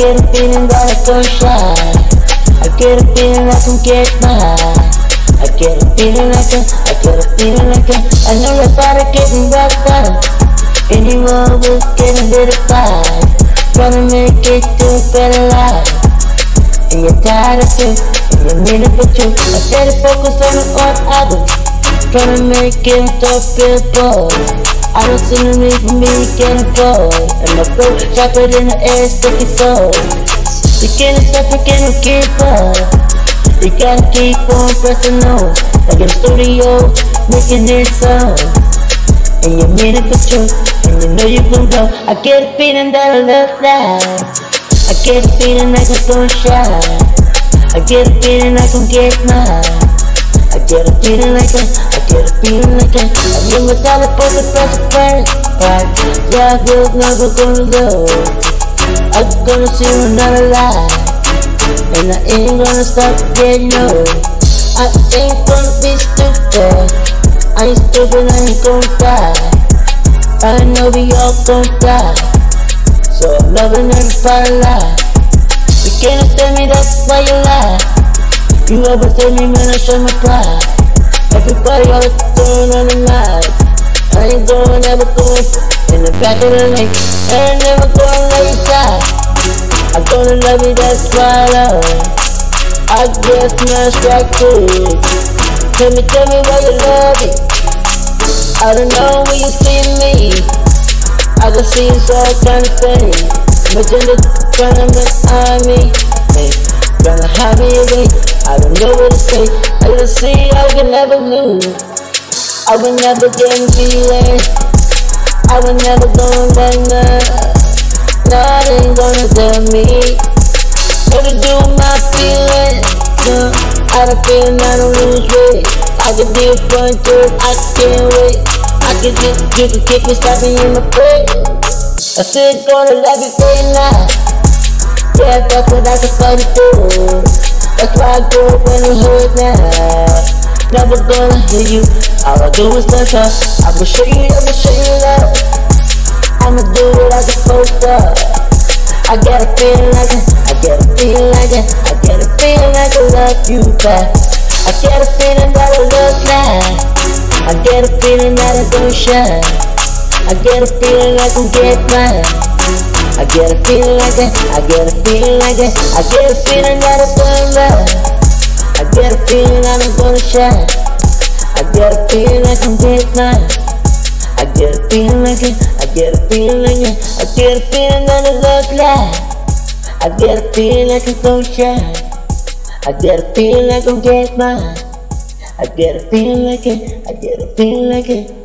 get a feeling that I can shine. I get a feeling I can get mine. I get a feeling like a, I get a feeling like a, I know your body getting rock bottom. Anyone will get a little vibe. Tryna make it to a better life. And you're tired of it, and you need it for you. I to focus on the on others. Tryna make it stop feel bored. I don't see no need for me getting bored. And my flow sharper than the air, sticky soul. You can't stop, you can't keep up. You gotta keep on pressing on. Like in the studio, making it song. And you made it for true, and you know you can go. I get a feeling that I love life. I get a feeling like I'm gonna shine. I get a feeling like I'm get mine. I get a feeling like a, I get a feeling like a, I knew it's all the first first part. Yeah, I feel never gonna go. I'm gonna see another life. And I ain't gonna stop getting no. I ain't gonna be stupid. I ain't stupid, I ain't gonna die. I know we all gonna die. So I'm loving everybody lie. You can't tell me that's why you lie. You always tell me, man, I show my pride. Everybody always throwing on the night. I ain't going, never going in the back of the lake. I ain't never gonna let you die. I'm gonna love you, that's I love. I guess my strike good. Tell me, tell me why you love it. I don't know where you see me. I can see it's all kind of things. Magenta trying to make me. Hey, trying to hide me away. I don't know what to say. See I can never lose. I will never get feeling. I will never go love. Nothing gonna tell me what to do my feelings. No, I don't feel I don't lose weight. I can be a front door, I can't wait. I can just, you can kick me, stop me in my face. I said gonna love you day and. Yeah, that's what I can fight through. That's why I go when it hurt now. Never gonna hit you. All I do is touch her. I will show you, I will show you love. I'ma do it like a poster. I get a feeling like it, I get a feeling like it, I get a feeling like I love you back. I get a feeling that I look like, I get a feeling that I don't shine. I get a feeling like I get mine. I get a feeling like it, I get a feeling like it, I get a feeling that I'm gonna love. I get a feeling that I'm gonna shine. I get a feeling like I'm get mine. I get a feeling like it, I get a feeling like it, I get a feeling that I look like. I get a feeling like I'm gonna shine. I get a feeling like I'm get mine. I get a feeling like it, I get a feeling like it.